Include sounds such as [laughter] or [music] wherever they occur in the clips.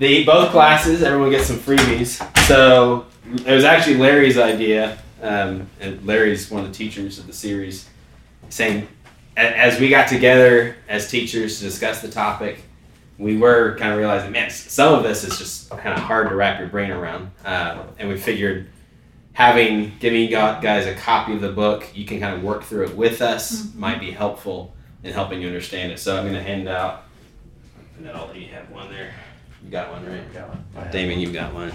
the both classes, everyone gets some freebies. So it was actually Larry's idea, um, and Larry's one of the teachers of the series, saying as we got together as teachers to discuss the topic, we were kind of realizing, man, some of this is just kind of hard to wrap your brain around, uh, and we figured having giving you guys a copy of the book, you can kind of work through it with us, mm-hmm. might be helpful in helping you understand it. So I'm going to hand out, and then I'll let you have one there. You got one, right? Got one. Damon, you've got one.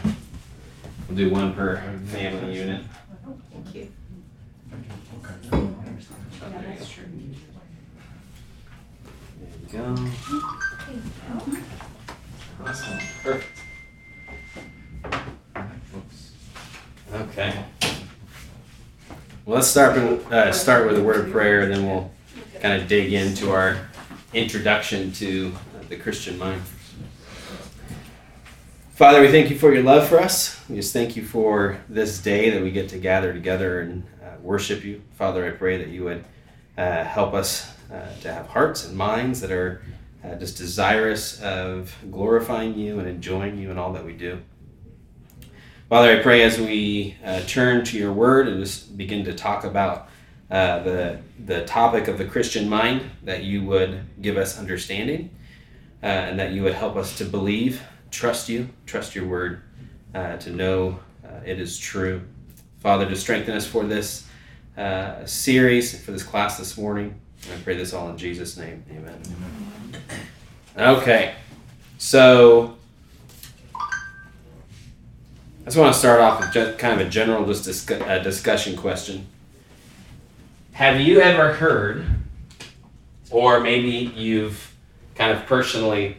We'll do one per family unit. Thank you. Okay. There you go. Awesome. Perfect. Okay. Well, let's start with, uh, start with a word of prayer, and then we'll kind of dig into our introduction to the Christian mind. Father, we thank you for your love for us. We just thank you for this day that we get to gather together and uh, worship you. Father, I pray that you would uh, help us uh, to have hearts and minds that are uh, just desirous of glorifying you and enjoying you in all that we do. Father, I pray as we uh, turn to your word and just begin to talk about uh, the, the topic of the Christian mind, that you would give us understanding uh, and that you would help us to believe, trust you, trust your word, uh, to know uh, it is true. Father, to strengthen us for this uh, series, for this class this morning. I pray this all in Jesus' name. Amen. Amen. Okay, so I just want to start off with just kind of a general just discuss, uh, discussion question. Have you ever heard, or maybe you've kind of personally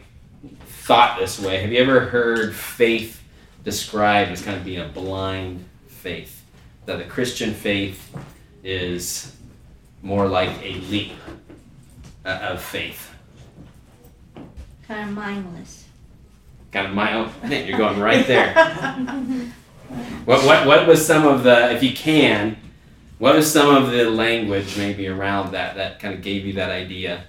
thought this way, have you ever heard faith described as kind of being a blind faith? That the Christian faith is more like a leap uh, of faith. Kind of mindless kind of my own. [laughs] You're going right there. [laughs] what, what, what was some of the, if you can, what was some of the language maybe around that that kind of gave you that idea?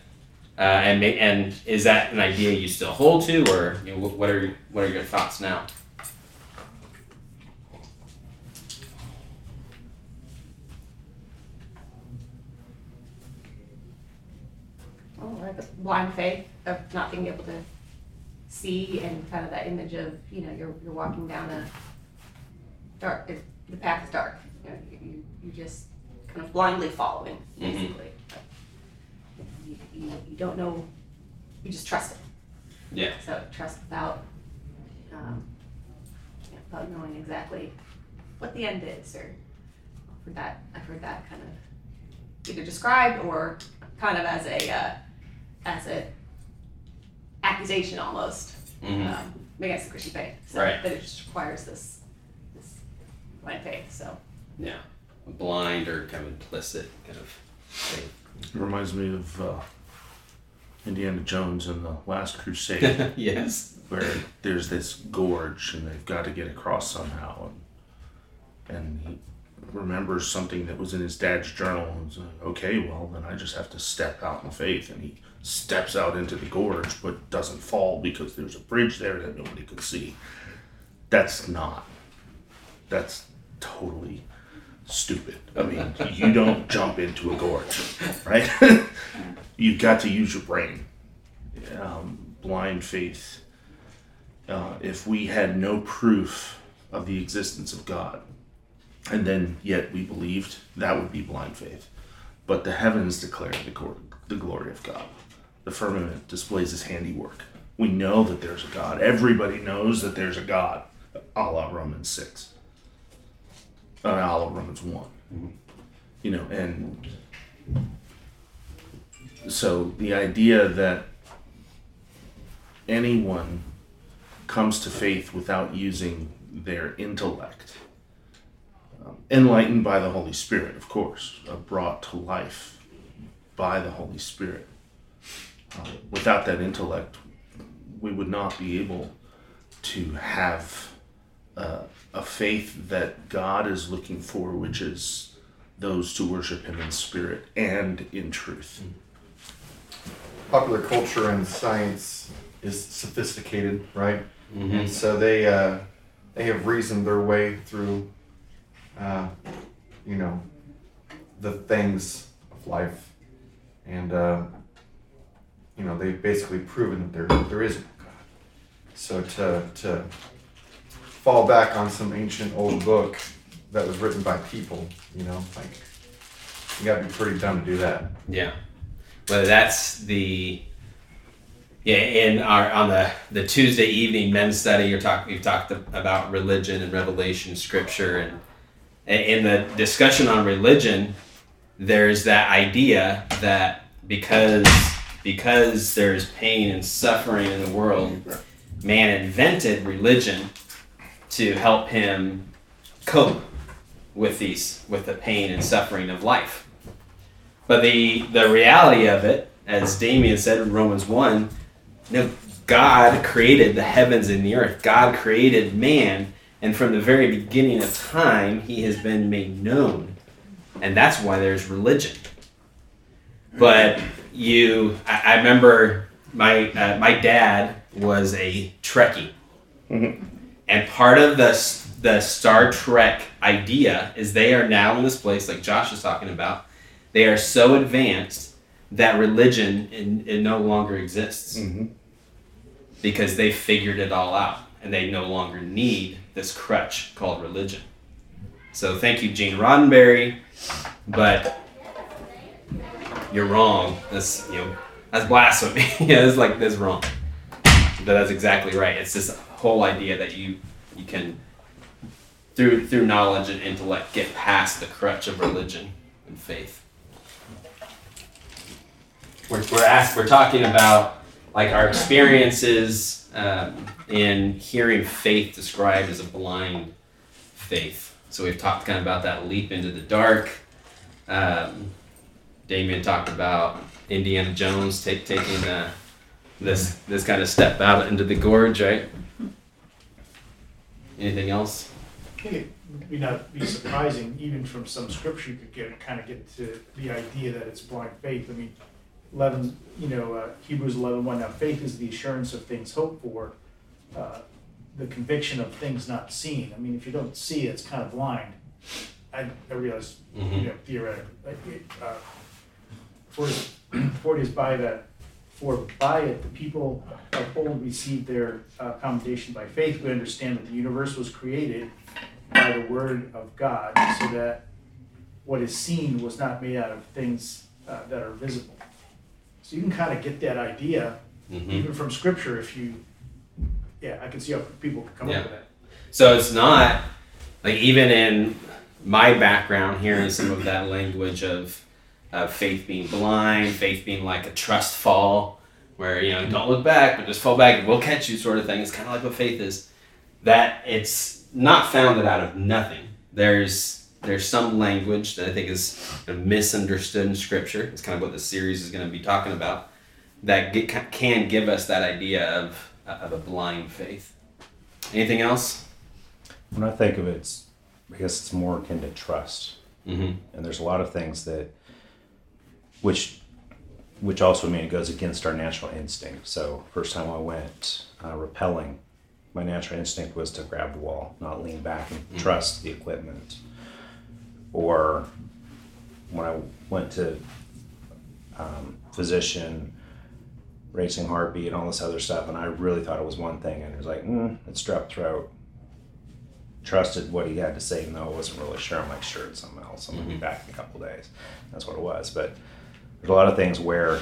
Uh, and and is that an idea you still hold to, or you know, what are what are your thoughts now? Oh, like blind faith of not being able to see and kind of that image of, you know, you're, you're walking down a dark, the path is dark. You, know, you, you just kind of blindly following, mm-hmm. basically. You, you, you don't know, you just trust it. Yeah. So trust without, um, without knowing exactly what the end is, or I've heard that I've heard that kind of either described or kind of as a uh, as a accusation almost mm-hmm. um, against the Christian faith. So right. that it just requires this this blind faith. So yeah, blind or kind of implicit kind of faith. It reminds me of uh, Indiana Jones in the Last Crusade. [laughs] yes, where there's this gorge and they've got to get across somehow, and, and he remembers something that was in his dad's journal. And like, okay, well then I just have to step out in faith, and he steps out into the gorge but doesn't fall because there's a bridge there that nobody could see. That's not. That's totally stupid. I mean, you don't jump into a gorge, right? [laughs] You've got to use your brain. Um, blind faith. Uh, if we had no proof of the existence of God, and then yet we believed, that would be blind faith. But the heavens declare the, the glory of God the firmament displays his handiwork. We know that there's a God. Everybody knows that there's a God, a la Romans 6, uh, a la Romans one mm-hmm. You know, and so the idea that anyone comes to faith without using their intellect, um, enlightened by the Holy Spirit, of course, uh, brought to life by the Holy Spirit, um, without that intellect, we would not be able to have uh, a faith that God is looking for, which is those to worship Him in spirit and in truth. Popular culture and science is sophisticated, right? Mm-hmm. And so they uh, they have reasoned their way through, uh, you know, the things of life, and uh, you know they've basically proven that there there isn't God. So to to fall back on some ancient old book that was written by people, you know, like you got to be pretty dumb to do that. Yeah. Whether that's the yeah, in our on the the Tuesday evening men's study, you're talking we've talked about religion and revelation, scripture, and in the discussion on religion, there's that idea that because because there's pain and suffering in the world, man invented religion to help him cope with these with the pain and suffering of life. But the the reality of it, as Damien said in Romans one, no, God created the heavens and the earth. God created man, and from the very beginning of time, He has been made known, and that's why there's religion. But you, I, I remember my uh, my dad was a Trekkie, and part of the the Star Trek idea is they are now in this place, like Josh is talking about. They are so advanced that religion in, it no longer exists mm-hmm. because they figured it all out and they no longer need this crutch called religion. So thank you, Gene Roddenberry, but you're wrong. That's you know that's blasphemy. [laughs] yeah, it's like that's wrong. But that's exactly right. It's this whole idea that you you can through through knowledge and intellect get past the crutch of religion and faith. We're we're asked, we're talking about like our experiences um, in hearing faith described as a blind faith. So we've talked kind of about that leap into the dark. Um, Damien talked about Indiana Jones take, taking uh, this this kind of step out into the gorge, right? Anything else? I think it would not be surprising, even from some scripture, you could get, kind of get to the idea that it's blind faith. I mean, eleven, you know, uh, Hebrews eleven one. Now, faith is the assurance of things hoped for, uh, the conviction of things not seen. I mean, if you don't see it, it's kind of blind. I, I realize, you know, theoretically, like, it, uh, for for it is by that, for by it the people of old received their uh, commendation by faith. We understand that the universe was created by the word of God, so that what is seen was not made out of things uh, that are visible. So you can kind of get that idea Mm-hmm. even from scripture if you, yeah, I can see how people could come Yeah. up with that. So it's not like even in my background, hearing some of that language of of faith being blind, faith being like a trust fall, where you know don't look back, but just fall back and we'll catch you, sort of thing. It's kind of like what faith is. That it's not founded out of nothing. There's there's some language that I think is misunderstood in Scripture. It's kind of what the series is going to be talking about. That get, can give us that idea of of a blind faith. Anything else? When I think of it, it's, I guess it's more akin to trust. Mm-hmm. And there's a lot of things that, which, which also mean it goes against our natural instinct. So first time I went uh, rappelling, my natural instinct was to grab the wall, not lean back and trust the equipment. Or when I went to um, physician, racing heartbeat, and all this other stuff, and I really thought it was one thing, and it was like, mm, it's strep throat. Trusted what he had to say, even though I wasn't really sure. I'm like, sure, it's something else. I'm gonna be back in a couple days. That's what it was. But there's a lot of things where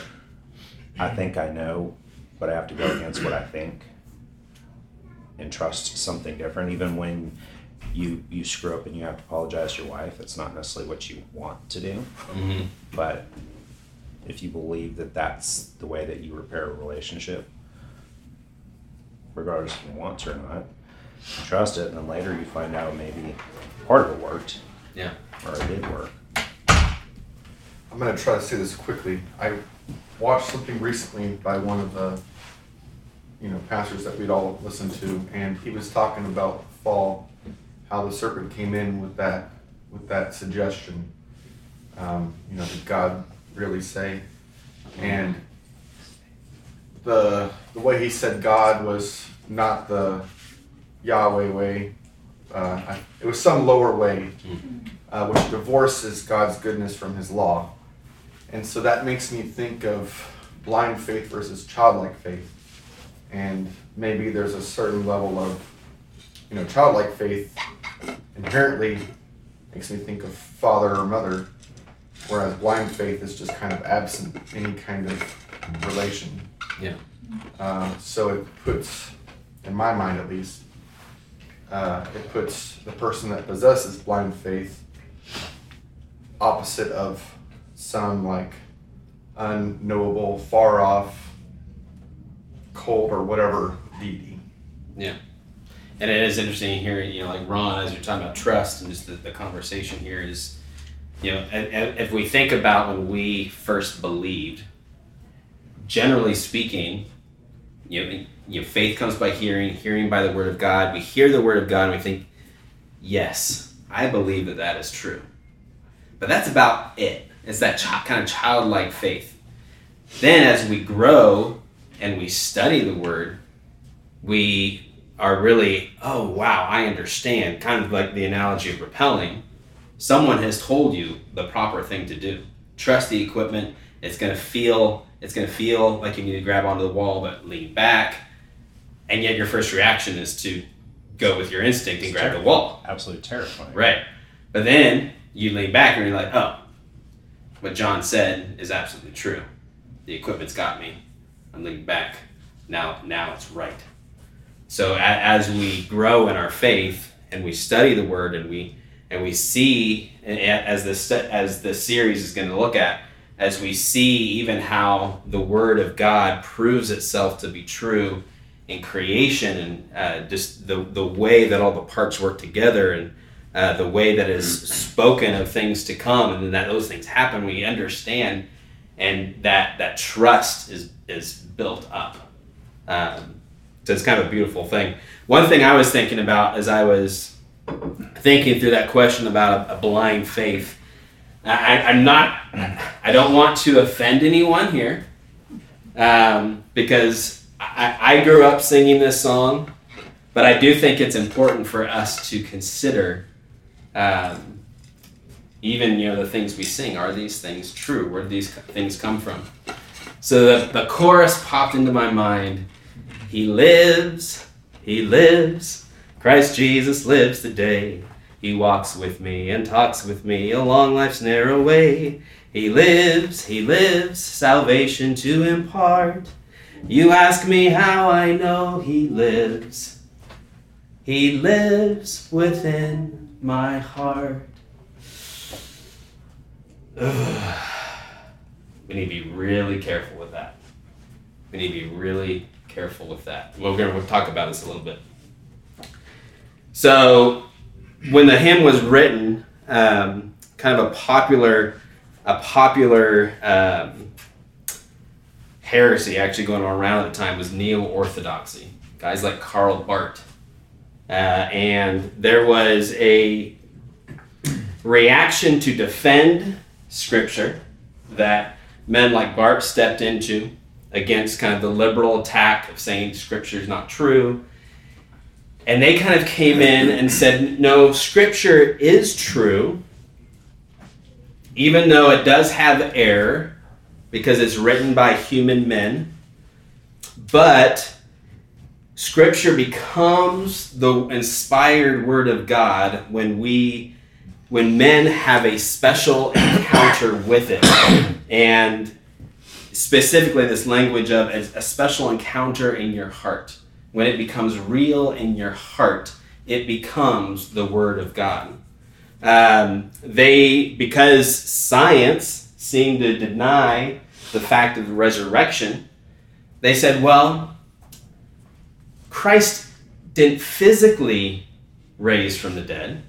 I think I know, but I have to go against what I think and trust something different. Even when you you screw up and you have to apologize to your wife, it's not necessarily what you want to do, Mm-hmm. but if you believe that that's the way that you repair a relationship, regardless if you want to or not, trust it, and then later you find out maybe part of it worked Yeah. or it did work. I'm gonna try to say this quickly. I watched something recently by one of the, you know, pastors that we'd all listened to, and he was talking about fall, how the serpent came in with that, with that suggestion. Um, you know, did God really say? And the the way he said God was not the Yahweh way. Uh, it was some lower way, uh, which divorces God's goodness from His law, and so that makes me think of blind faith versus childlike faith, and maybe there's a certain level of, you know, childlike faith inherently makes me think of father or mother, whereas blind faith is just kind of absent any kind of relation. Yeah. Uh, so it puts, in my mind at least, uh, it puts the person that possesses blind faith opposite of some like unknowable, far off, cold or whatever deity. Yeah. And it is interesting hearing, you know, like Ron, as you're talking about trust and just the, the conversation here is, you know, and, and if we think about when we first believed, generally speaking, you know, you know, faith comes by hearing, hearing by the word of God. We hear the word of God and we think, yes, I believe that that is true. But that's about it. It's that chi- kind of childlike faith. Then, as we grow and we study the word, we are really, oh, wow, I understand. Kind of like the analogy of rappelling. Someone has told you the proper thing to do. Trust the equipment. It's going to feel it's going to feel like you need to grab onto the wall but lean back. And yet your first reaction is to go with your instinct and grab the wall. Absolutely terrifying. Right. But then you lean back and you're like, oh, what John said is absolutely true. The equipment's got me. I'm leaning back. Now, now it's right. So as we grow in our faith and we study the Word and we and we see as this as the series is going to look at as we see even how the Word of God proves itself to be true in creation and uh, just the the way that all the parts work together and uh, the way that is spoken of things to come and that those things happen we understand and that that trust is is built up. Um, so it's kind of a beautiful thing. One thing i was thinking about as i was thinking through that question about a, a blind faith I, i'm not i don't want to offend anyone here um, because I, I grew up singing this song but i do think it's important for us to consider um, even you know the things we sing are these things true? Where do these things come from? So the, the chorus popped into my mind. He lives he lives. Christ jesus lives today. He walks with me and talks with me along life's narrow way. He lives he lives. Salvation to impart. You ask me how i know he lives. He lives within my heart Ugh. [sighs] We need to be really careful with that. We need to be really careful with that. We're going to talk about this a little bit. So, when the hymn was written, um, kind of a popular, a popular um, heresy actually going around at the time was neo-orthodoxy. Guys like Karl Barth, uh, and there was a reaction to defend scripture that men like Barth stepped into against kind of the liberal attack of saying scripture is not true. And they kind of came in and said, no, scripture is true, even though it does have error because it's written by human men. But scripture becomes the inspired word of God when we when men have a special encounter with it. And specifically this language of a, special encounter in your heart. When it becomes real in your heart it becomes the word of god. Um, they because science seemed to deny the fact of the resurrection they said well christ didn't physically raise from the dead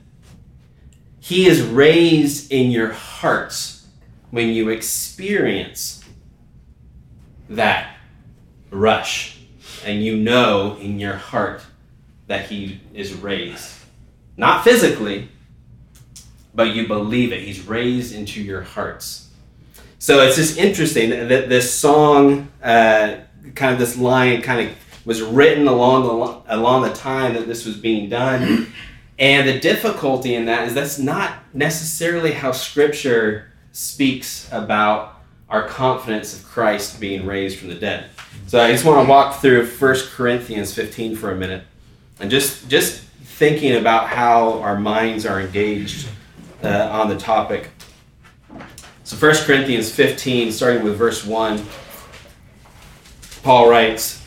he is raised in your hearts when you experience that rush and you know in your heart that he is raised. Not physically, but you believe it. He's raised into your hearts. So it's just interesting that this song uh, kind of this line kind of was written along the along the time that this was being done. [clears throat] And the difficulty in that is that's not necessarily how Scripture speaks about our confidence of Christ being raised from the dead. So I just want to walk through 1 Corinthians 15 for a minute and just just thinking about how our minds are engaged uh, on the topic. So 1 Corinthians 15, starting with verse 1, Paul writes,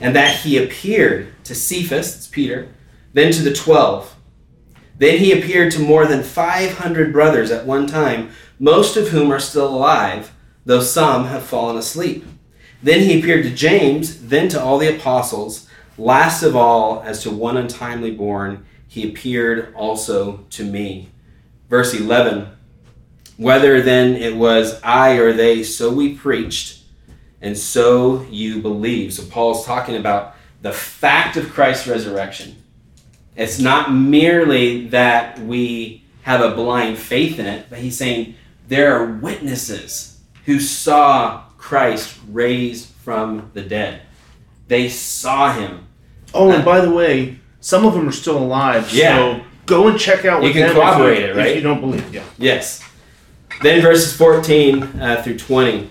and that he appeared to Cephas, it's Peter, then to the twelve. Then he appeared to more than 500 brothers at one time, most of whom are still alive, though some have fallen asleep. Then he appeared to James, then to all the apostles. Last of all, as to one untimely born, he appeared also to me. Verse 11 Whether then it was I or they, so we preached, and so you believe. So Paul's talking about the fact of Christ's resurrection. It's not merely that we have a blind faith in it, but he's saying there are witnesses who saw Christ raised from the dead. They saw him. Oh, and by the way, some of them are still alive. Yeah. So go and check out. You can corroborate it, right? If you don't believe, yeah. Yes. Then verses 14 uh, through 20.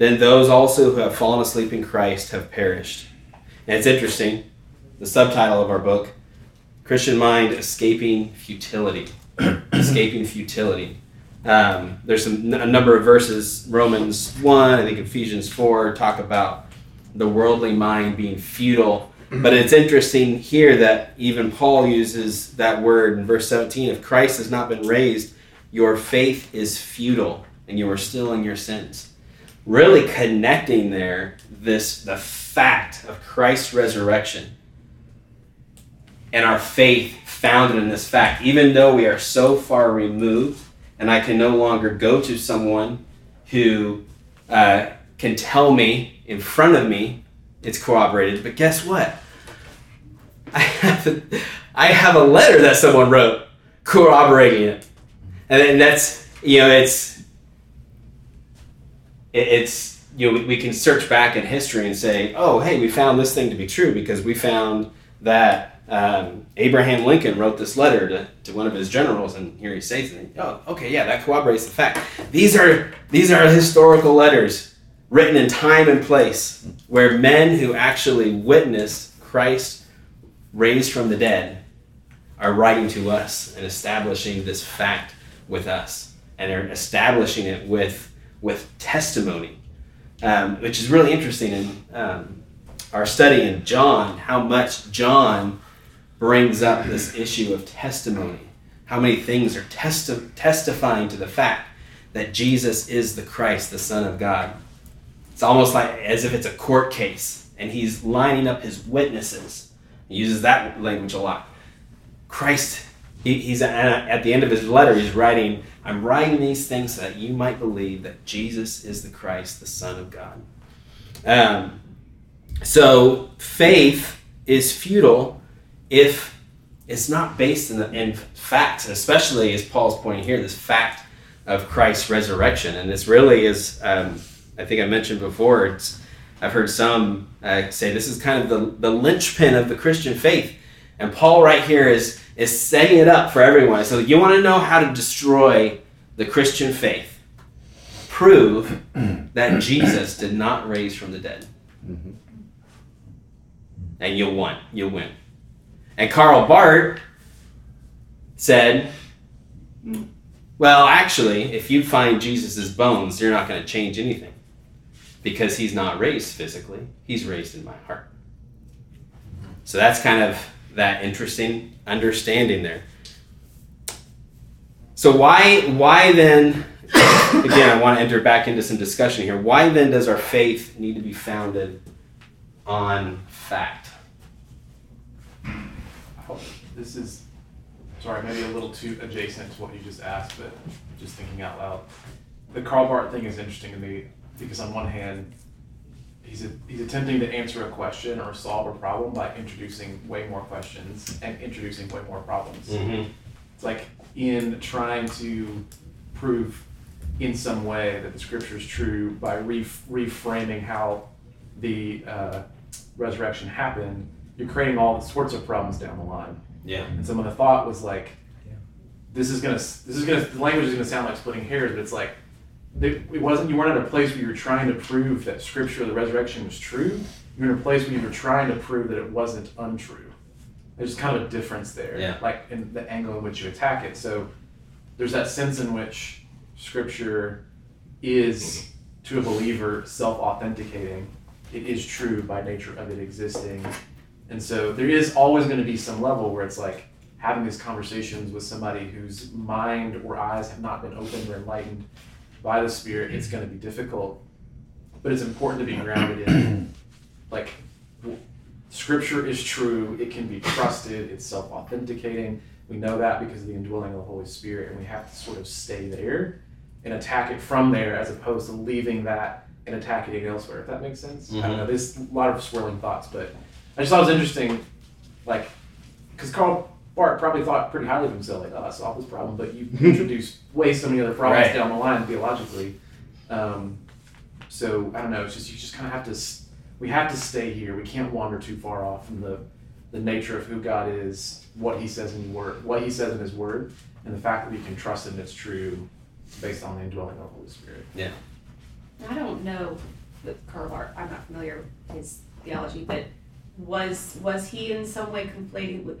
Then those also who have fallen asleep in Christ have perished. And it's interesting, the subtitle of our book Christian Mind Escaping Futility. [clears throat] Escaping Futility. Um, there's some, a number of verses, Romans 1, I think Ephesians 4, talk about the worldly mind being futile. But it's interesting here that even Paul uses that word in verse 17 if Christ has not been raised, your faith is futile and you are still in your sins. Really connecting there this the fact of Christ's resurrection and our faith founded in this fact, even though we are so far removed, and I can no longer go to someone who uh, can tell me in front of me it's corroborated. But guess what? [laughs] I have a, I have a letter that someone wrote corroborating it, and, that's you know it's it, it's you know we, we can search back in history and say oh hey we found this thing to be true because we found that um, Abraham Lincoln wrote this letter to, to one of his generals and here he says oh okay yeah that corroborates the fact. These are these are historical letters written in time and place where men who actually witnessed Christ raised from the dead are writing to us and establishing this fact with us and they're establishing it with with testimony um, which is really interesting in um, our study in john how much john brings up this issue of testimony. How many things are testi- testifying to the fact that jesus is the christ the son of god. It's almost like as if it's a court case and he's lining up his witnesses. He uses that language a lot. Christ, he, he's at, at the end of his letter, he's writing, I'm writing these things so that you might believe that Jesus is the Christ, the Son of God. Um, so faith is futile if it's not based in, the, in facts, especially as Paul's pointing here, this fact of Christ's resurrection. And this really is, um, I think I mentioned before, I've heard some uh, say this is kind of the, the linchpin of the Christian faith. And Paul right here is is setting it up for everyone. So you want to know how to destroy the Christian faith? Prove [clears throat] that Jesus did not raise from the dead. Mm-hmm. and you'll win. You'll win. And Karl Barth said, well, actually, if you find Jesus' bones, you're not going to change anything because he's not raised physically, he's raised in my heart. So that's kind of that interesting understanding there. So why why then [coughs] again I want to enter back into some discussion here. Why then does our faith need to be founded on fact? This is, sorry, maybe a little too adjacent to what you just asked, but just thinking out loud. The Karl Barth thing is interesting to me because on one hand, he's, a, he's attempting to answer a question or solve a problem by introducing way more questions and introducing way more problems. Mm-hmm. It's like in trying to prove in some way that the scripture is true by re- reframing how the uh, resurrection happened, you're creating all sorts of problems down the line. Yeah. And so when the thought was like, this is gonna, this is gonna, the language is gonna sound like splitting hairs, but it's like, it it wasn't, you weren't at a place where you were trying to prove that scripture, the resurrection was true. You were in a place where you were trying to prove that it wasn't untrue. There's kind of a difference there, Yeah. like in the angle in which you attack it. So there's that sense in which scripture is to a believer self-authenticating. It is true by nature of it existing. And so there is always going to be some level where it's like having these conversations with somebody whose mind or eyes have not been opened or enlightened by the Spirit, it's going to be difficult. But it's important to be grounded in [clears throat] like scripture is true, it can be trusted, it's self authenticating. We know that because of the indwelling of the Holy Spirit, and we have to sort of stay there and attack it from there as opposed to leaving that and attacking it elsewhere, if that makes sense. I don't know, mm-hmm. there's a lot of swirling thoughts, but I just thought it was interesting, like, because Karl Barth probably thought pretty highly of himself, like, oh, I solved this problem, but you [laughs] introduced way so many other problems Right. down the line theologically. Um, so I don't know. It's just you just kind of have to. We have to stay here. We can't wander too far off from the the nature of who God is, what He says in His word, what He says in His Word, and the fact that we can trust Him. It's true, based on the indwelling of the Holy Spirit. Yeah. I don't know with Karl Barth. I'm not familiar with his theology, but was was he in some way conflating with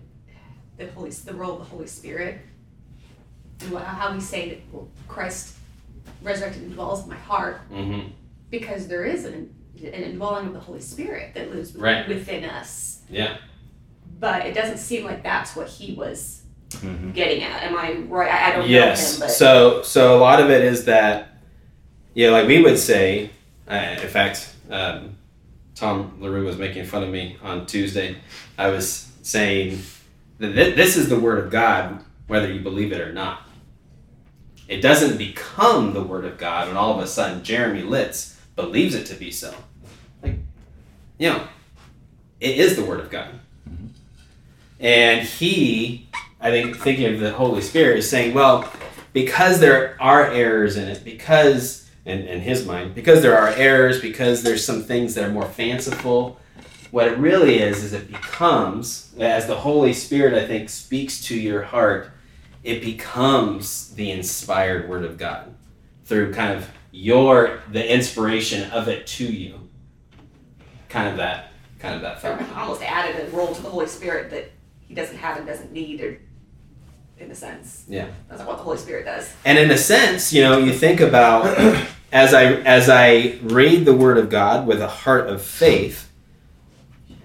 the Holy the role of the Holy Spirit? And How we say that well, Christ resurrected and dwells in my heart Mm-hmm. because there is an, an indwelling of the Holy Spirit that lives Right. within us. Yeah. But it doesn't seem like that's what he was Mhm. getting at. Am I right? I, I don't yes. know him, but So so a lot of it is that, yeah, like we would say. Uh, in fact, um, Tom Larue was making fun of me on Tuesday. I was saying this is the word of God, whether you believe it or not. It doesn't become the word of God when all of a sudden Jeremy Litz believes it to be so. Like, you know, it is the word of God. Mm-hmm. And he, I think, thinking of the Holy Spirit, is saying, well, because there are errors in it, because, in, in his mind, because there are errors, because there's some things that are more fanciful, what it really is, is it becomes, as the Holy Spirit, I think, speaks to your heart, it becomes the inspired Word of God through kind of your, the inspiration of it to you. Kind of that, kind of that thought. almost added a role to the Holy Spirit that he doesn't have and doesn't need, or in a sense. Yeah. That's not what the Holy Spirit does. And in a sense, you know, you think about [clears throat] as I as I read the Word of God with a heart of faith,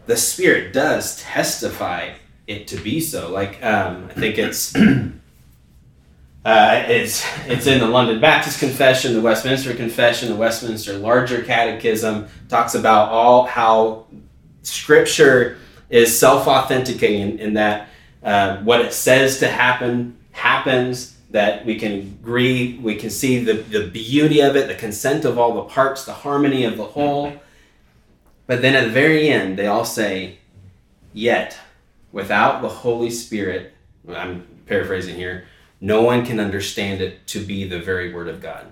the Spirit does testify it to be so. Like um, I think it's [clears throat] uh, it's it's in the London Baptist Confession, the Westminster Confession, the Westminster Larger Catechism talks about all how Scripture is self-authenticating in, that uh, what it says to happen happens. That we can agree, we can see the, the beauty of it, the consent of all the parts, the harmony of the whole. But then at the very end, they all say, Yet, without the Holy Spirit, I'm paraphrasing here, no one can understand it to be the very Word of God.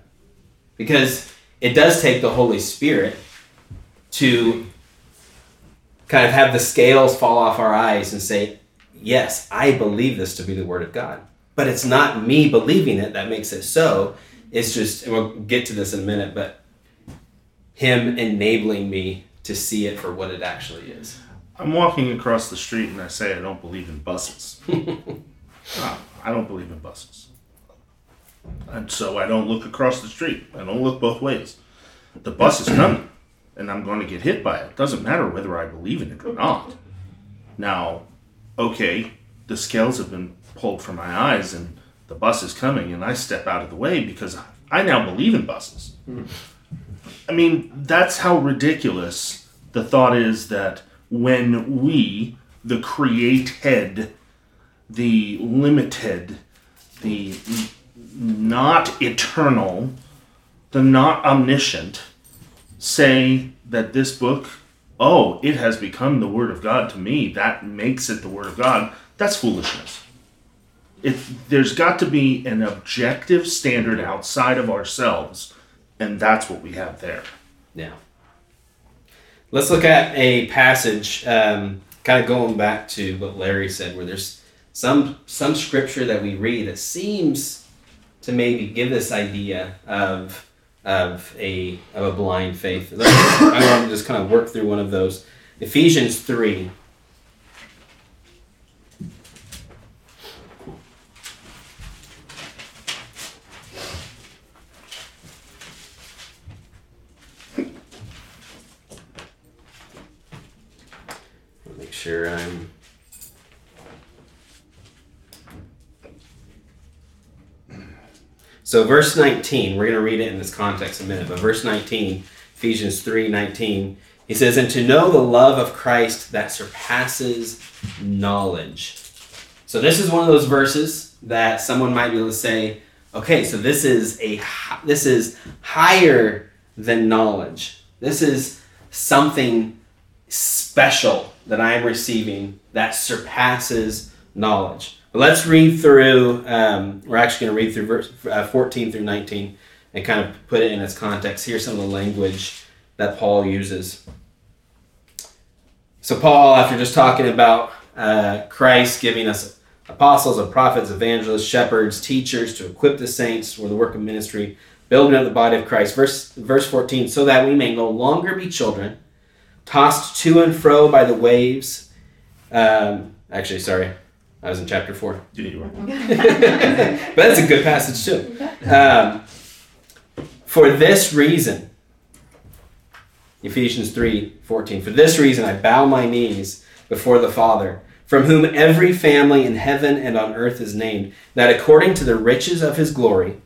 Because it does take the Holy Spirit to kind of have the scales fall off our eyes and say, Yes, I believe this to be the Word of God. But it's not me believing it that makes it so. It's just, and we'll get to this in a minute, but Him enabling me to see it for what it actually is. I'm walking across the street and I say I don't believe in buses. [laughs] No, I don't believe in buses. And so I don't look across the street. I don't look both ways. The bus is coming and I'm going to get hit by it. Doesn't matter whether I believe in it or not. Now, okay, the scales have been pulled from my eyes and the bus is coming and I step out of the way because I now believe in buses. [laughs] I mean, that's how ridiculous the thought is that when we, the created, the limited, the not eternal, the not omniscient, say that this book, oh, it has become the Word of God to me, that makes it the Word of God, that's foolishness. It, there's got to be an objective standard outside of ourselves, and that's what we have there. Yeah. Let's look at a passage, um, kind of going back to what Larry said, where there's some some scripture that we read that seems to maybe give this idea of of a of a blind faith. [coughs] I want to just kind of work through one of those. Ephesians three. Make sure I'm. So verse 19, we're going to read it in this context in a minute, but verse 19, Ephesians 3 19, he says, And to know the love of Christ that surpasses knowledge. So this is one of those verses that someone might be able to say, okay, so this is a this is higher than knowledge. This is something special that I am receiving that surpasses knowledge. But let's read through, um, we're actually going to read through verse uh, 14 through 19 and kind of put it in its context. Here's some of the language that Paul uses. So, Paul, after just talking about uh, Christ giving us apostles and prophets, evangelists, shepherds, teachers to equip the saints for the work of ministry, building up the body of Christ. Verse, verse 14, so that we may no longer be children, tossed to and fro by the waves. Um, actually, sorry, I was in chapter 4. Yeah, you are. [laughs] but that's a good passage too. Um, for this reason, Ephesians 3 14, for this reason I bow my knees before the Father, from whom every family in heaven and on earth is named, that according to the riches of his glory,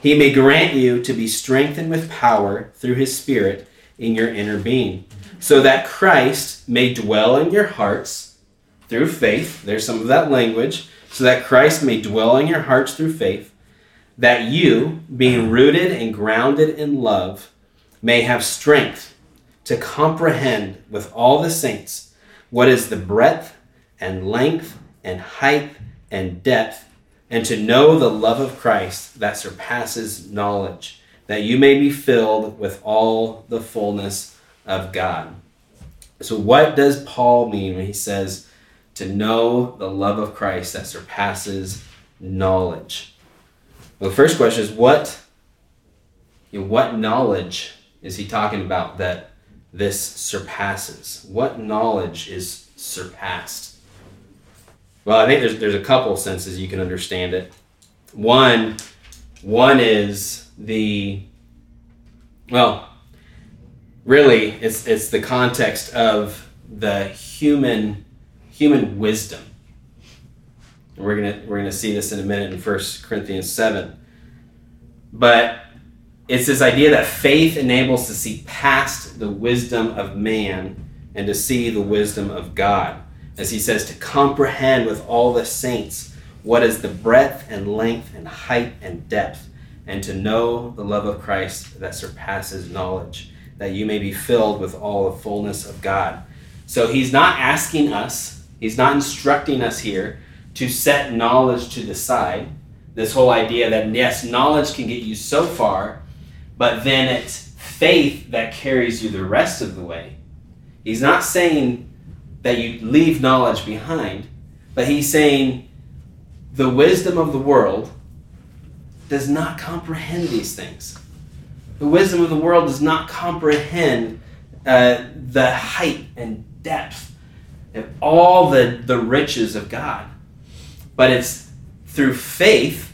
he may grant you to be strengthened with power through his Spirit in your inner being, so that Christ may dwell in your hearts through faith. There's some of that language. So that Christ may dwell in your hearts through faith, that you, being rooted and grounded in love, may have strength to comprehend with all the saints what is the breadth and length and height and depth, and to know the love of Christ that surpasses knowledge, that you may be filled with all the fullness of God. So, what does Paul mean when he says, to know the love of Christ that surpasses knowledge. Well, the first question is what you know, what knowledge is he talking about that this surpasses? What knowledge is surpassed? Well, I think there's there's a couple senses you can understand it. One one is the well, really it's it's the context of the human human wisdom. And we're gonna we're gonna see this in a minute in 1 Corinthians 7. But it's this idea that faith enables to see past the wisdom of man and to see the wisdom of God. As he says, to comprehend with all the saints what is the breadth and length and height and depth, and to know the love of Christ that surpasses knowledge, that you may be filled with all the fullness of God. So he's not asking us, he's not instructing us here to set knowledge to the side. This whole idea that, yes, knowledge can get you so far, but then it's faith that carries you the rest of the way. He's not saying that you leave knowledge behind, but he's saying the wisdom of the world does not comprehend these things. The wisdom of the world does not comprehend uh, the height and depth of all the, the riches of God. But it's through faith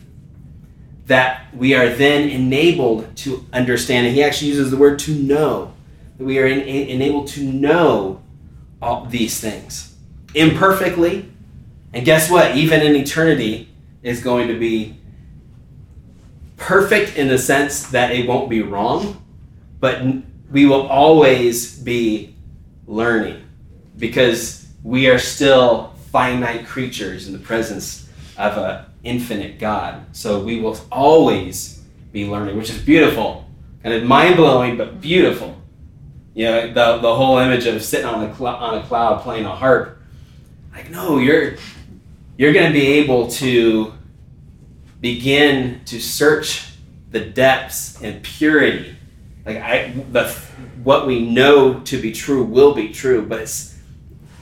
that we are then enabled to understand. And he actually uses the word to know. We are in, in, enabled to know all these things imperfectly. And guess what? Even in eternity is going to be perfect in the sense that it won't be wrong, but we will always be learning because we are still finite creatures in the presence of an infinite God. So we will always be learning, which is beautiful, kind of mind blowing, but beautiful. You know, the, the whole image of sitting on a, cl- on a cloud playing a harp. Like, no, you're, you're going to be able to begin to search the depths and purity. Like I, the what we know to be true will be true, but it's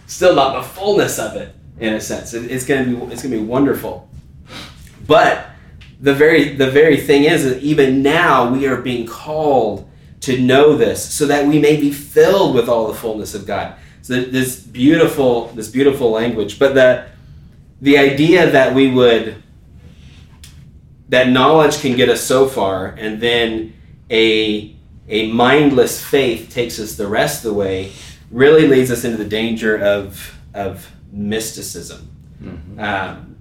still not the fullness of it in a sense. It, it's gonna be it's gonna be wonderful. But the very the very thing is that even now we are being called to know this so that we may be filled with all the fullness of God. So this beautiful this beautiful language, but the the idea that we would that knowledge can get us so far and then a a mindless faith takes us the rest of the way really leads us into the danger of of mysticism. Mm-hmm. um,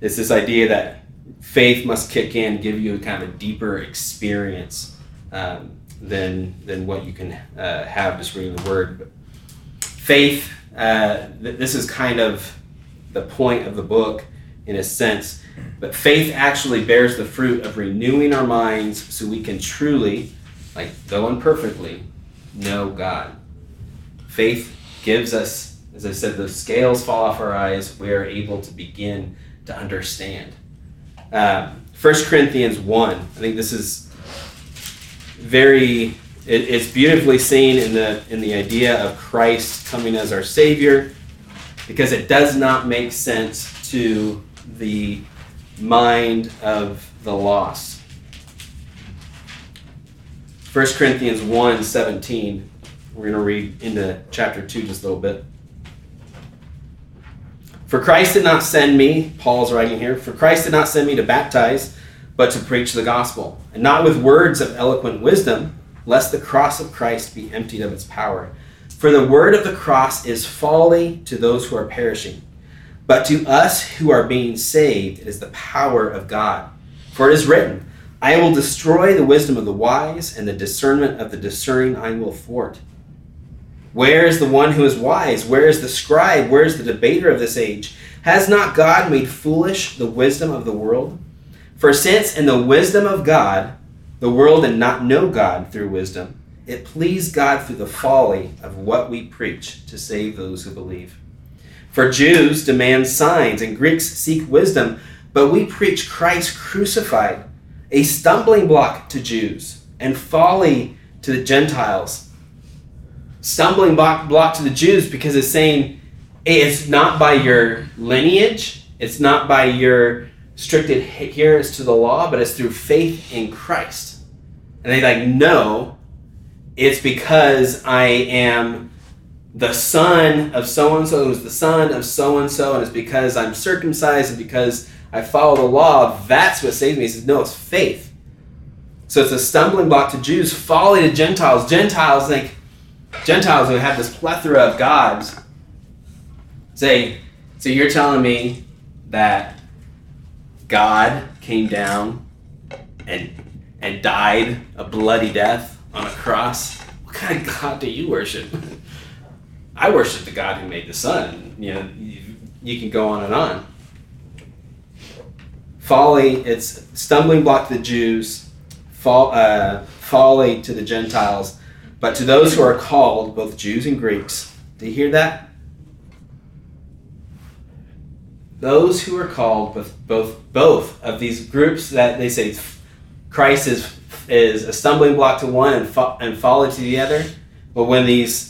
it's this idea that faith must kick in give you a kind of a deeper experience um, than than what you can uh, have just reading the word. But faith uh, th- this is kind of the point of the book in a sense but faith actually bears the fruit of renewing our minds so we can truly, like though imperfectly, know God. Faith gives us, as I said, the scales fall off our eyes. We are able to begin to understand. Um, 1 Corinthians 1, I think this is very, it, it's beautifully seen in the, in the idea of Christ coming as our Savior because it does not make sense to the mind of the lost. 1 Corinthians 1 17. We're going to read into chapter 2 just a little bit. For Christ did not send me, Paul's writing here, for Christ did not send me to baptize, but to preach the gospel, and not with words of eloquent wisdom, lest the cross of Christ be emptied of its power. For the word of the cross is folly to those who are perishing but to us who are being saved, it is the power of God. For it is written, I will destroy the wisdom of the wise, and the discernment of the discerning I will thwart. Where is the one who is wise? Where is the scribe? Where is the debater of this age? Has not God made foolish the wisdom of the world? For since in the wisdom of God, the world did not know God through wisdom, it pleased God through the folly of what we preach to save those who believe. For Jews demand signs and Greeks seek wisdom, but we preach Christ crucified, a stumbling block to Jews and folly to the Gentiles. Stumbling block, block to the Jews because it's saying it's not by your lineage, it's not by your strict adherence to the law, but it's through faith in Christ. And they like, no, it's because I am the son of so and so who's the son of so and so, and it's because I'm circumcised and because I follow the law, that's what saves me. He says, no, it's faith. So it's a stumbling block to Jews, folly to Gentiles. Gentiles think, Gentiles who have this plethora of gods say, so you're telling me that God came down and and died a bloody death on a cross? What kind of God do you worship? [laughs] I worship the God who made the sun. You know, you, you can go on and on. Folly, it's stumbling block to the Jews, fall, uh, folly to the Gentiles, but to those who are called, both Jews and Greeks, do you hear that? Those who are called, both both both of these groups that they say Christ is is a stumbling block to one and, fo- and folly to the other, but when these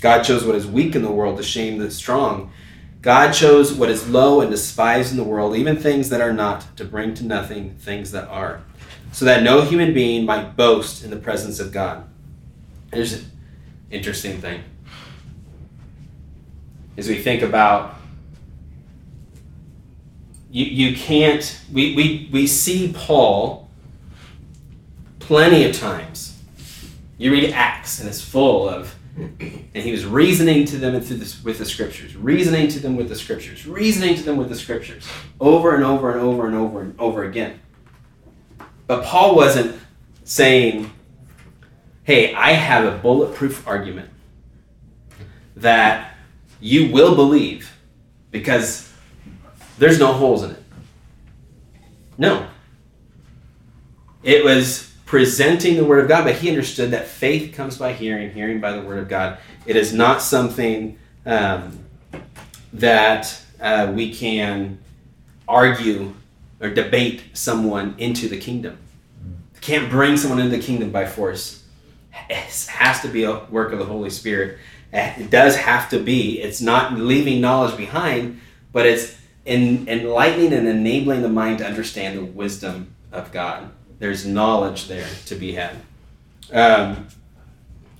God chose what is weak in the world to shame the strong. God chose what is low and despised in the world, even things that are not, to bring to nothing things that are, so that no human being might boast in the presence of God. Here's an interesting thing. As we think about you, you can't we, we, we see Paul plenty of times. You read Acts and it's full of and he was reasoning to them with the scriptures, reasoning to them with the scriptures, reasoning to them with the scriptures, over and over and over and over and over again. But Paul wasn't saying, hey, I have a bulletproof argument that you will believe because there's no holes in it. No. It was presenting the Word of God, but he understood that faith comes by hearing, hearing by the Word of God. It is not something um, that uh, we can argue or debate someone into the kingdom. Can't bring someone into the kingdom by force. It has to be a work of the Holy Spirit. It does have to be. It's not leaving knowledge behind, but it's in, enlightening and enabling the mind to understand the wisdom of God there's knowledge there to be had. Um,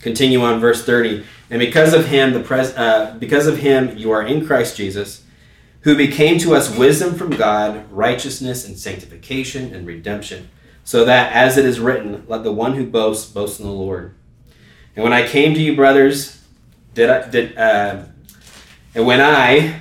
continue on verse 30. And because of him, the pres- uh, because of him, you are in Christ Jesus, who became to us wisdom from God, righteousness and sanctification and redemption, so that, as it is written, let the one who boasts boast in the Lord. And when I came to you, brothers, did I did uh, and when I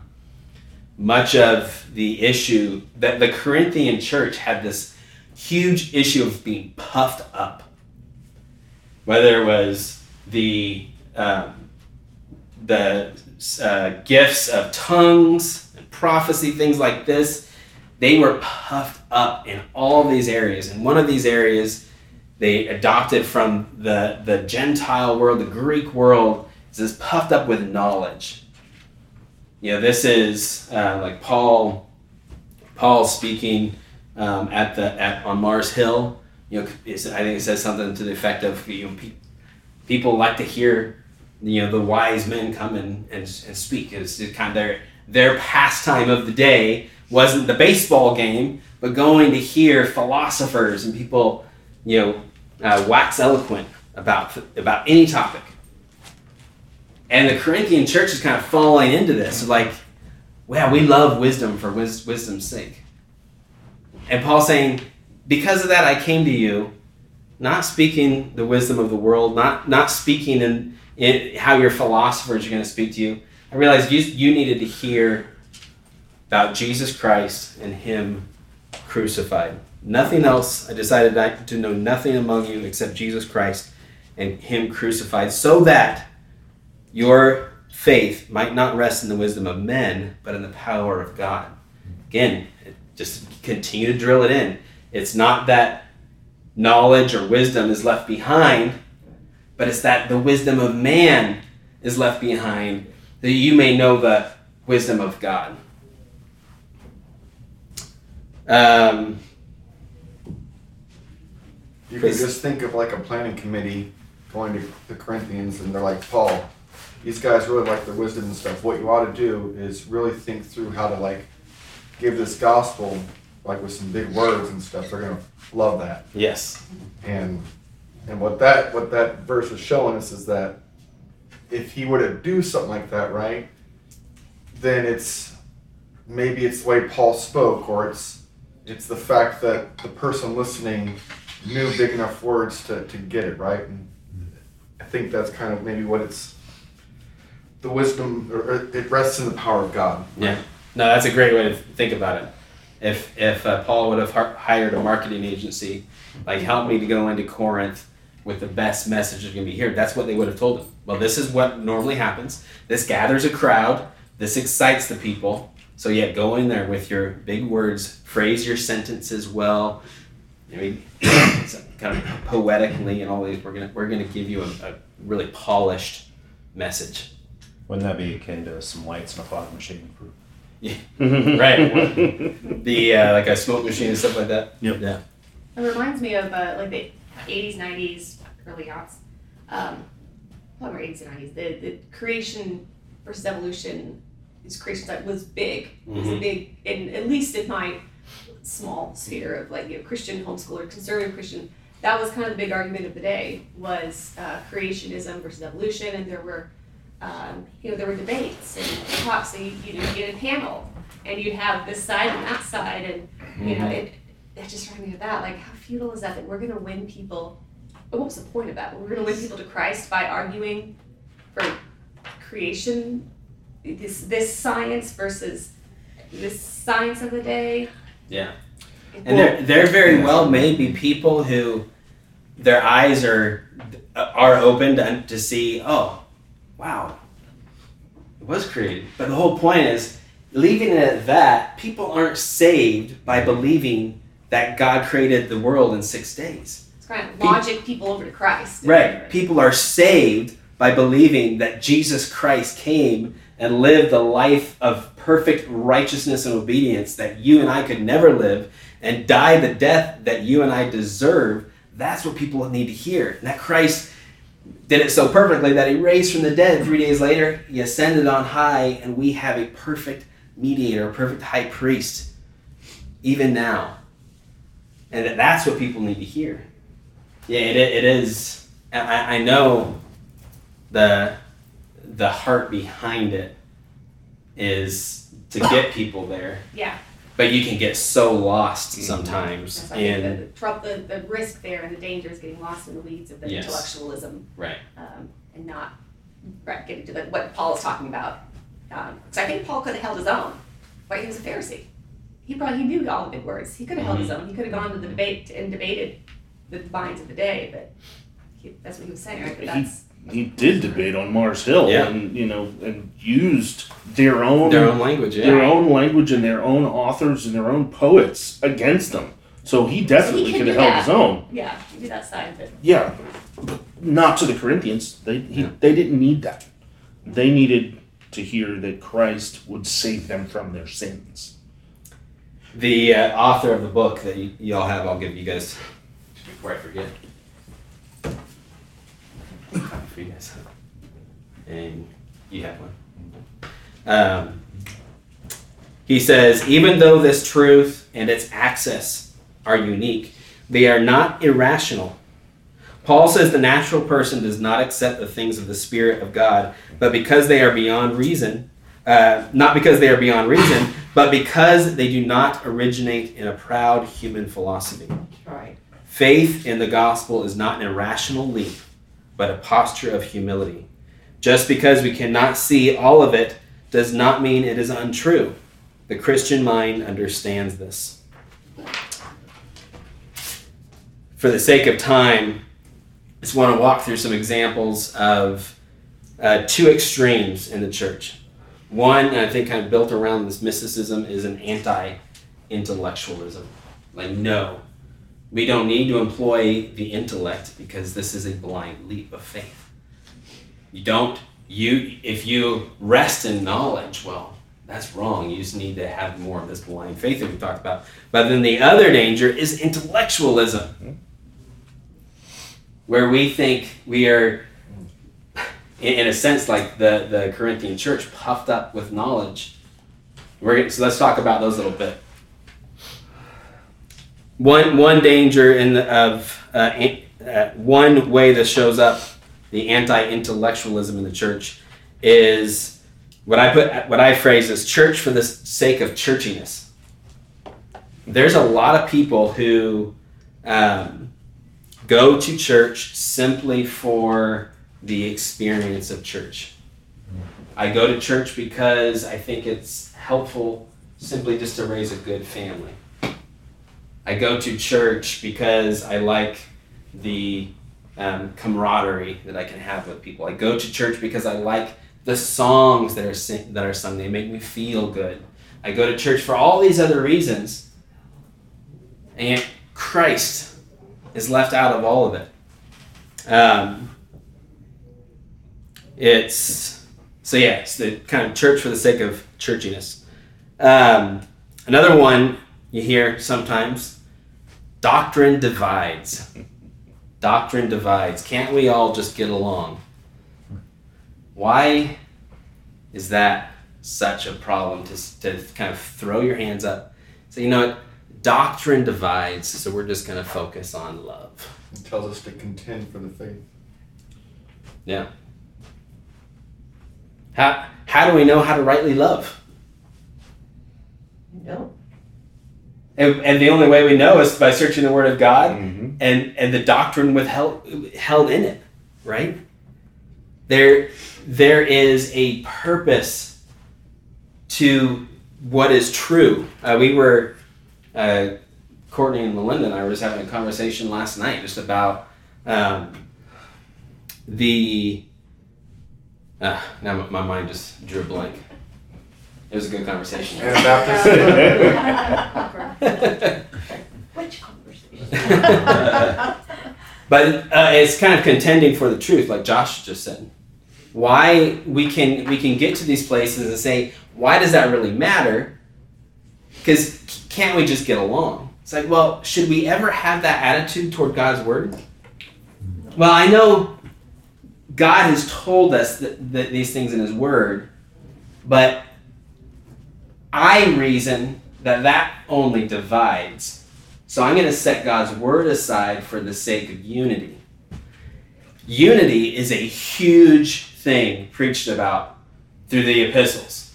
much of the issue that the Corinthian church had this huge issue of being puffed up. Whether it was the um, the uh, gifts of tongues and prophecy, things like this, they were puffed up in all these areas. And one of these areas they adopted from the, the Gentile world, the Greek world, is this puffed up with knowledge you know, this is uh, like Paul, Paul speaking um, at the at on Mars Hill. You know, I think it says something to the effect of you know, pe- people like to hear you know the wise men come and, and, and speak. It's kind of their their pastime of the day wasn't the baseball game, but going to hear philosophers and people you know uh, wax eloquent about about any topic. And the Corinthian church is kind of falling into this. Like, wow, we love wisdom for wis- wisdom's sake. And Paul saying, because of that, I came to you, not speaking the wisdom of the world, not, not speaking in, in how your philosophers are going to speak to you. I realized you, you needed to hear about Jesus Christ and Him crucified. Nothing else. I decided to know nothing among you except Jesus Christ and Him crucified, so that your faith might not rest in the wisdom of men, but in the power of God. Again, just continue to drill it in. It's not that knowledge or wisdom is left behind, but it's that the wisdom of man is left behind, that you may know the wisdom of God. Um, you can just think of like a planning committee going to the Corinthians and they're like, Paul, these guys really like the wisdom and stuff. What you ought to do is really think through how to like give this gospel like with some big words and stuff. They're gonna love that. Yes. And and what that what that verse is showing us is that if he were to do something like that, right, then it's maybe it's the way Paul spoke, or it's it's the fact that the person listening knew big enough words to, to get it, right? And I think that's kind of maybe what it's the wisdom, or, it rests in the power of God. Yeah. No, that's a great way to think about it. If if uh, Paul would have hired a marketing agency, like help me to go into Corinth with the best message that's going to be here, that's what they would have told him. Well, this is what normally happens. This gathers a crowd. This excites the people. So yeah, go in there with your big words, phrase your sentences well. I mean, kind of poetically and all these. We're gonna we're gonna give you a, a really polished message. Wouldn't that be akin to some lights in a fog machine? For, Yeah. [laughs] Right. the uh, like a smoke machine and stuff like that. Yep. Yeah. It reminds me of uh, like the 80s, 90s, early aughts. Um, probably more 80s and 90s. The, the creation versus evolution, this creation side was big. It was a big, in, at least in my small sphere of like you know Christian homeschooler, conservative Christian. That was kind of the big argument of the day was uh, creationism versus evolution, and there were. Um, you know, there were debates and talks, so you, you know, get a panel, and you'd have this side and that side, and you know, it, it just reminded me of that. Like, how futile is that? That we're going to win people. What was the point of that? We're going to win people to Christ by arguing for creation, this this science versus this science of the day. Yeah. And there, there very well may be people who their eyes are are open to, to see, oh, wow, it was created. But the whole point is, leaving it at that, people aren't saved by believing that God created the world in six days. It's kind of logic people over to Christ. Right. People are saved by believing that Jesus Christ came and lived the life of perfect righteousness and obedience that you and I could never live and died the death that you and I deserve. That's what people need to hear. And that Christ did it so perfectly that he raised from the dead three days later. He ascended on high, and we have a perfect mediator, a perfect high priest, even now. And that- that's what people need to hear. Yeah, it, it is. I, I know the the heart behind it is to get people there, Yeah. But you can get so lost Mhm. sometimes That's why I think in the, the, trouble, the, the risk there and the danger is getting lost in the weeds of the Yes. intellectualism right. um, and not right, getting to the, what Paul is talking about. Um, so I think Paul could have held his own. Why he was a Pharisee. He probably he knew all the big words. He could have held his own. He could have gone to the debate and debated the minds of the day, but he, that's what he was saying, right? But that's he did debate on Mars Hill Yeah. and you know and used their own Their own language, yeah. their own language and their own authors and their own poets against them. So he definitely could could have held that. his own. yeah, maybe that side of it. Yeah, but not to the Corinthians. They he, Yeah. they didn't need that. They needed to hear that Christ would save them from their sins. The uh, author of the book that you, y'all have, I'll give you guys before I forget. Copy for you guys. And you have one. Um, he says, even though this truth and its access are unique, they are not irrational. Paul says the natural person does not accept the things of the Spirit of God, but because they are beyond reason, uh, not because they are beyond reason, but because they do not originate in a proud human philosophy. Right. Faith in the gospel is not an irrational leap, but a posture of humility. Just because we cannot see all of it does not mean it is untrue. The Christian mind understands this. For the sake of time, I just want to walk through some examples of uh, two extremes in the church. One, I think kind of built around this mysticism, is an anti intellectualism. Like, no, we don't need to employ the intellect because this is a blind leap of faith. You don't, you, if you rest in knowledge, well, that's wrong. You just need to have more of this blind faith that we talked about. But then the other danger is intellectualism, where we think we are, in, a sense, like the, the Corinthian church, puffed up with knowledge. We're, so let's talk about those a little bit. One, one danger in the, of uh, uh, one way this shows up, the anti-intellectualism in the church, is what I put, what I phrase as church for the sake of churchiness. There's a lot of people who um, go to church simply for the experience of church. I go to church because I think it's helpful simply just to raise a good family. I go to church because I like the um, camaraderie that I can have with people. I go to church because I like the songs that are sing- that are sung. They make me feel good. I go to church for all these other reasons, and yet Christ is left out of all of it. Um, it's so yeah, it's the kind of church for the sake of churchiness. Um, another one you hear sometimes: doctrine divides. Doctrine divides. Can't we all just get along? Why is that such a problem to, to kind of throw your hands up? So, you know what? Doctrine divides, so we're just going to focus on love. It tells us to contend for the faith. Yeah. How, how do we know how to rightly love? No. And, and the only way we know is by searching the Word of God Mm-hmm. and, and the doctrine withheld held in it, right? There, there is a purpose to what is true. Uh, we were, uh, Courtney and Melinda and I were just having a conversation last night just about um, the. Uh, now my, my mind just drew a blank. It was a good conversation. Anabaptist. [laughs] Which conversation? but uh, it's kind of contending for the truth, like Josh just said. Why we can we can get to these places and say, why does that really matter? Because can't we just get along? It's like, well, should we ever have that attitude toward God's word? Well, I know God has told us that, that these things in His Word, but I reason that that only divides. So I'm going to set God's Word aside for the sake of unity. Unity is a huge thing preached about through the epistles.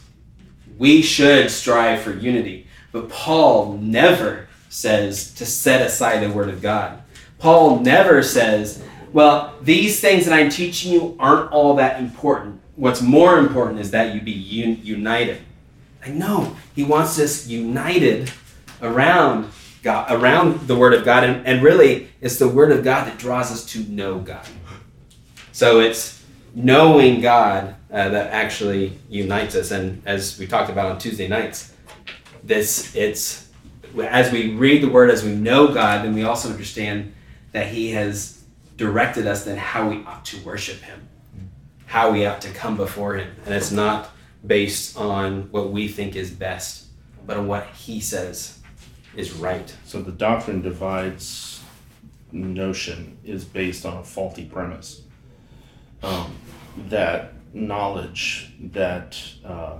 We should strive for unity, but Paul never says to set aside the Word of God. Paul never says, well, these things that I'm teaching you aren't all that important. What's more important is that you be un- united. I know he wants us united around God, around the Word of God, and, and really, it's the Word of God that draws us to know God. So it's knowing God uh, that actually unites us. And as we talked about on Tuesday nights, this it's as we read the Word, as we know God, then we also understand that He has directed us then how we ought to worship Him, how we ought to come before Him, and it's not based on what we think is best, but on what He says is right. So the doctrine divides notion is based on a faulty premise. Um, that knowledge, that uh,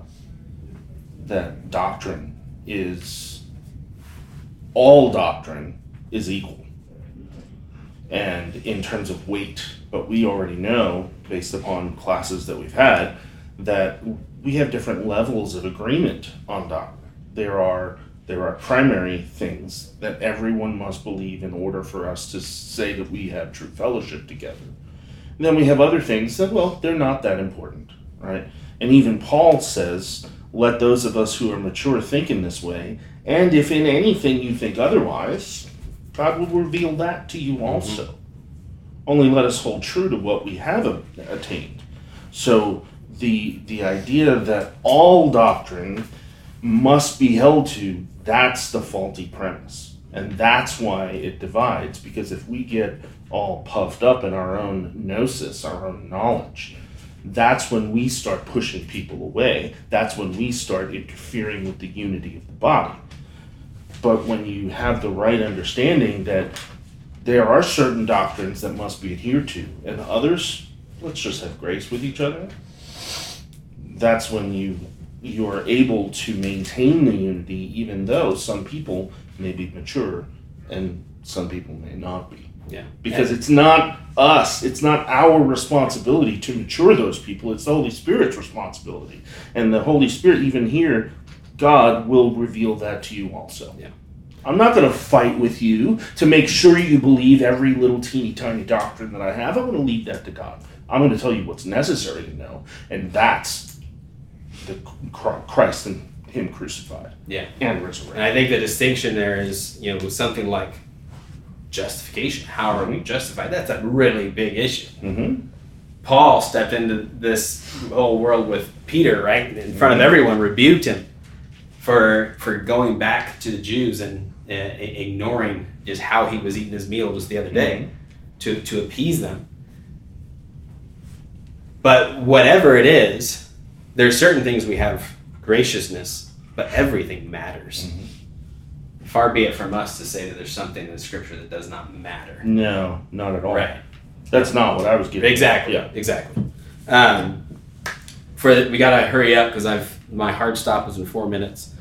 that doctrine is all doctrine is equal, and in terms of weight. But we already know, based upon classes that we've had, that we have different levels of agreement on doctrine. There are there are primary things that everyone must believe in order for us to say that we have true fellowship together. And then we have other things that, well, they're not that important, right? And even Paul says, let those of us who are mature think in this way, and if in anything you think otherwise, God will reveal that to you mm-hmm. also. Only let us hold true to what we have attained. So the the idea that all doctrine must be held to that's the faulty premise. And that's why it divides because if we get all puffed up in our own gnosis our own knowledge that's when we start pushing people away. That's when we start interfering with the unity of the body. But when you have the right understanding that there are certain doctrines that must be adhered to and others let's just have grace with each other that's when you you are able to maintain the unity even though some people may be mature and some people may not be. Yeah. because it's not us it's not our responsibility to mature those people it's the holy spirit's responsibility. And the holy spirit even here god will reveal that to you also. Yeah. i'm not going to fight with you to make sure you believe every little teeny tiny doctrine that i have. I'm going to leave that to god. I'm going to tell you what's necessary to know and that's the Christ and Him crucified. Yeah. And And. I think the distinction there is, you know, something like justification. How are we justified? That's a really big issue. Mm-hmm. Paul stepped into this whole world with Peter, right, in front of Mhm. everyone, rebuked him for for going back to the Jews and uh, ignoring just how he was eating his meal just the other day to to appease them. But whatever it is, there's certain things we have graciousness, but everything matters. Far be it from us to say that there's something in the Scripture that does not matter. No, not at all. Right. That's not what I was getting. at. Exactly. Yeah. Exactly. Um, for the, we gotta hurry up because I've my hard stop was in four minutes.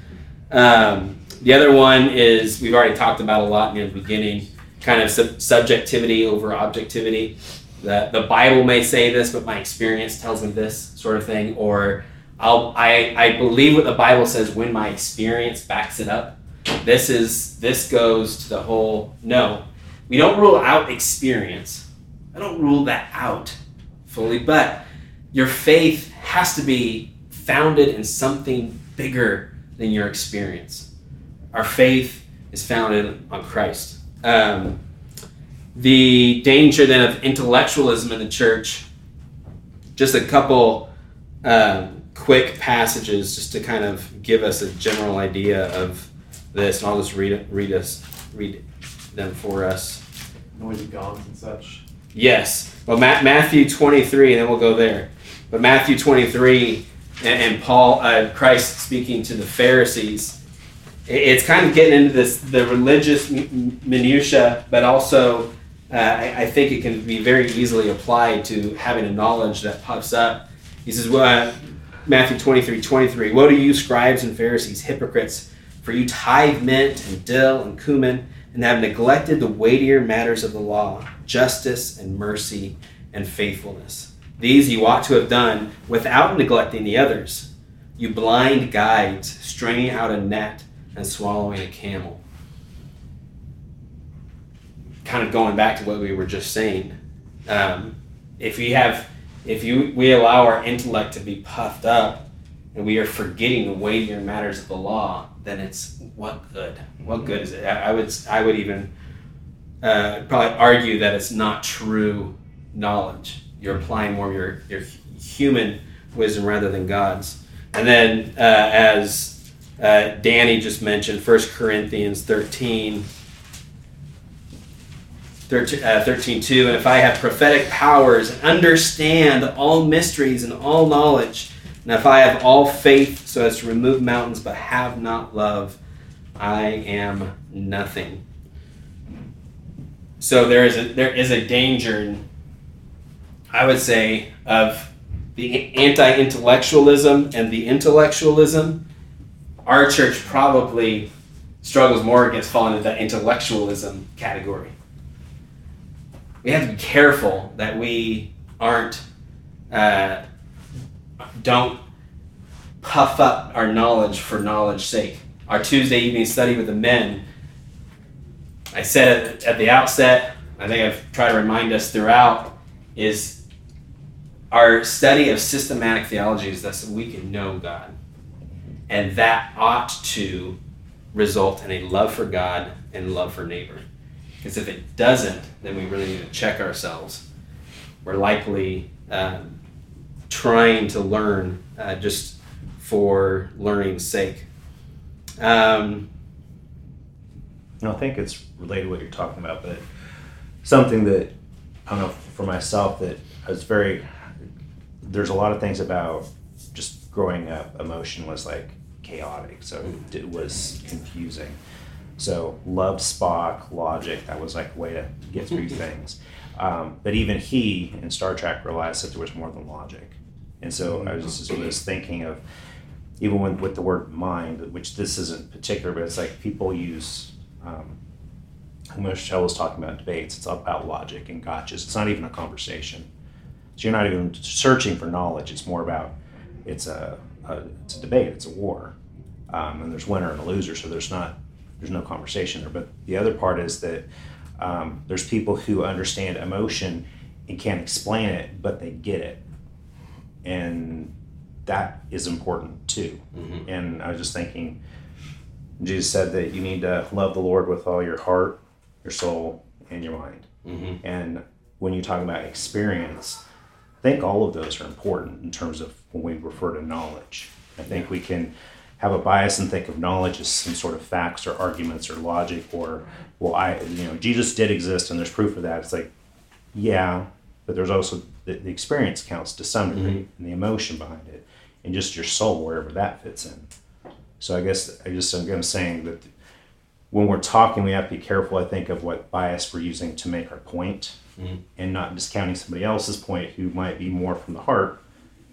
Um, the other one is we've already talked about a lot in the beginning, kind of sub- subjectivity over objectivity. The the Bible may say this, but my experience tells me this sort of thing, or I'll I I believe what the Bible says when my experience backs it up. This is this goes to the whole no. We don't rule out experience. I don't rule that out fully, but your faith has to be founded in something bigger than your experience. Our faith is founded on Christ. Um, the danger then of intellectualism in the church, just a couple um, quick passages just to kind of give us a general idea of this, and I'll just read it, read us, read them for us. Noisy gongs and such. Yes. Well, Ma- Matthew 23, and then we'll go there. But Matthew 23, and, and Paul, uh, Christ speaking to the Pharisees, i- it's kind of getting into this the religious m- minutia, but also uh, I, I think it can be very easily applied to having a knowledge that pops up. He says, well, uh, Matthew 23, 23, Woe to you, scribes and Pharisees, hypocrites, for you tithe mint and dill and cumin, and have neglected the weightier matters of the law, justice and mercy and faithfulness. These you ought to have done without neglecting the others. You blind guides, stringing out a net and swallowing a camel. Kind of going back to what we were just saying. Um, if we have, if you we allow our intellect to be puffed up, and we are forgetting the weightier matters of the law, then it's what good? What good is it? I, I would I would even uh, probably argue that it's not true knowledge. You're applying more of your, your human wisdom rather than God's. And then, uh, as uh, Danny just mentioned, 1 Corinthians 13, 13, uh, 13 2, and if I have prophetic powers and understand all mysteries and all knowledge, and if I have all faith so as to remove mountains but have not love, I am nothing. So there is a there is a danger, I would say, of the anti-intellectualism and the intellectualism. Our church probably struggles more against falling into that intellectualism category. We have to be careful that we aren't uh, don't puff up our knowledge for knowledge's sake. Our Tuesday evening study with the men I said at the outset, I think I've tried to remind us throughout, is our study of systematic theology is that we can know God. And that ought to result in a love for God and love for neighbor. Because if it doesn't, then we really need to check ourselves. We're likely um, trying to learn uh, just for learning's sake. Um, No, I think it's related to what you're talking about, but something that I don't know for myself that I was very. There's a lot of things about just growing up. Emotion was like chaotic, so it was confusing. So love Spock, logic. That was like a way to get through [laughs] things. Um, but even he in Star Trek realized that there was more than logic, and so I was just was thinking of even when with the word mind, which this isn't particular, but it's like people use um, Michelle was talking about debates. It's about logic and gotchas. It's not even a conversation. So you're not even searching for knowledge. It's more about it's a, a it's a debate. It's a war, um, and there's winner and a loser. So there's not there's no conversation there. But the other part is that um, there's people who understand emotion and can't explain it, but they get it, and that is important too. Mhm. And I was just thinking, Jesus said that you need to love the Lord with all your heart, your soul, and your mind. Mhm. And when you talk about experience, I think all of those are important in terms of when we refer to knowledge. I think we can have a bias and think of knowledge as some sort of facts or arguments or logic or, well, I, you know, Jesus did exist and there's proof of that. It's like, yeah, but there's also the, the experience counts to some degree and the emotion behind it and just your soul, wherever that fits in. So I guess I just I'm saying that when we're talking, we have to be careful. I think of what bias we're using to make our point, Mhm. and not discounting somebody else's point who might be more from the heart,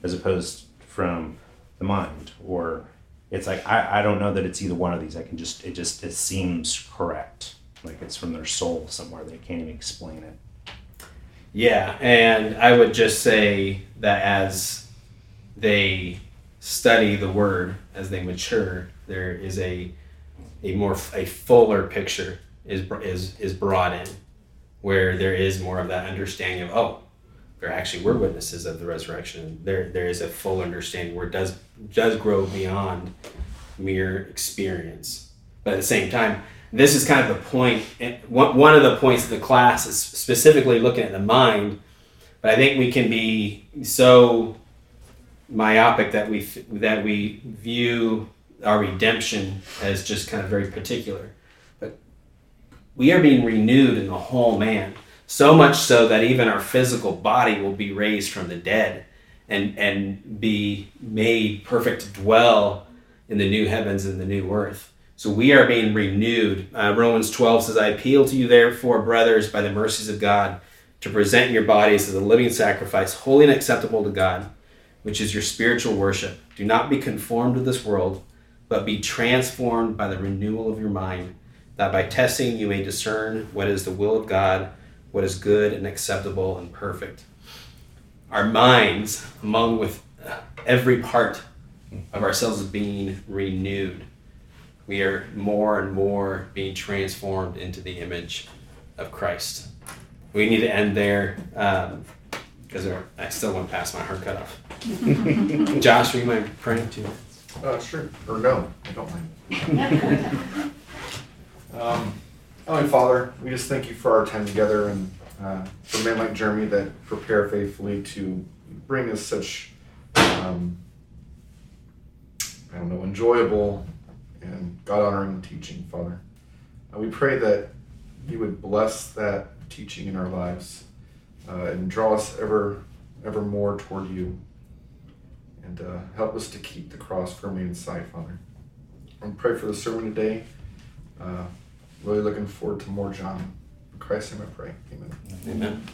as opposed from the mind. Or it's like I, I don't know that it's either one of these. I can just it just it seems correct, like it's from their soul somewhere. They can't even explain it. Yeah, and I would just say that as they study the word, as they mature, there is a a more a fuller picture is is is brought in, where there is more of that understanding of oh, there actually were witnesses of the resurrection. There there is a full understanding where it does does grow beyond mere experience, but at the same time, this is kind of the point. One one of the points of the class is specifically looking at the mind, but I think we can be so myopic that we that we view our redemption as just kind of very particular. But we are being renewed in the whole man, so much so that even our physical body will be raised from the dead and and be made perfect to dwell in the new heavens and the new earth. So we are being renewed. Uh, Romans 12 says, I appeal to you, therefore, brothers, by the mercies of God, to present your bodies as a living sacrifice, holy and acceptable to God, which is your spiritual worship. Do not be conformed to this world, but be transformed by the renewal of your mind, that by testing you may discern what is the will of God, what is good and acceptable and perfect. Our minds, among with every part of ourselves, is being renewed. We are more and more being transformed into the image of Christ. We need to end there because I still went past my hard cutoff. [laughs] Josh, will you mind praying too? Uh, sure. Or no, I don't mind. [laughs] um, Heavenly Father, we just thank you for our time together and uh, for men like Jeremy that prepare faithfully to bring us such, um, I don't know, enjoyable and God honoring teaching, Father. Uh, we pray that you would bless that teaching in our lives uh, and draw us ever, ever more toward you and uh, help us to keep the cross firmly in sight, Father. And pray for the sermon today. Really looking forward to more John. In Christ's name I pray. Amen. Amen.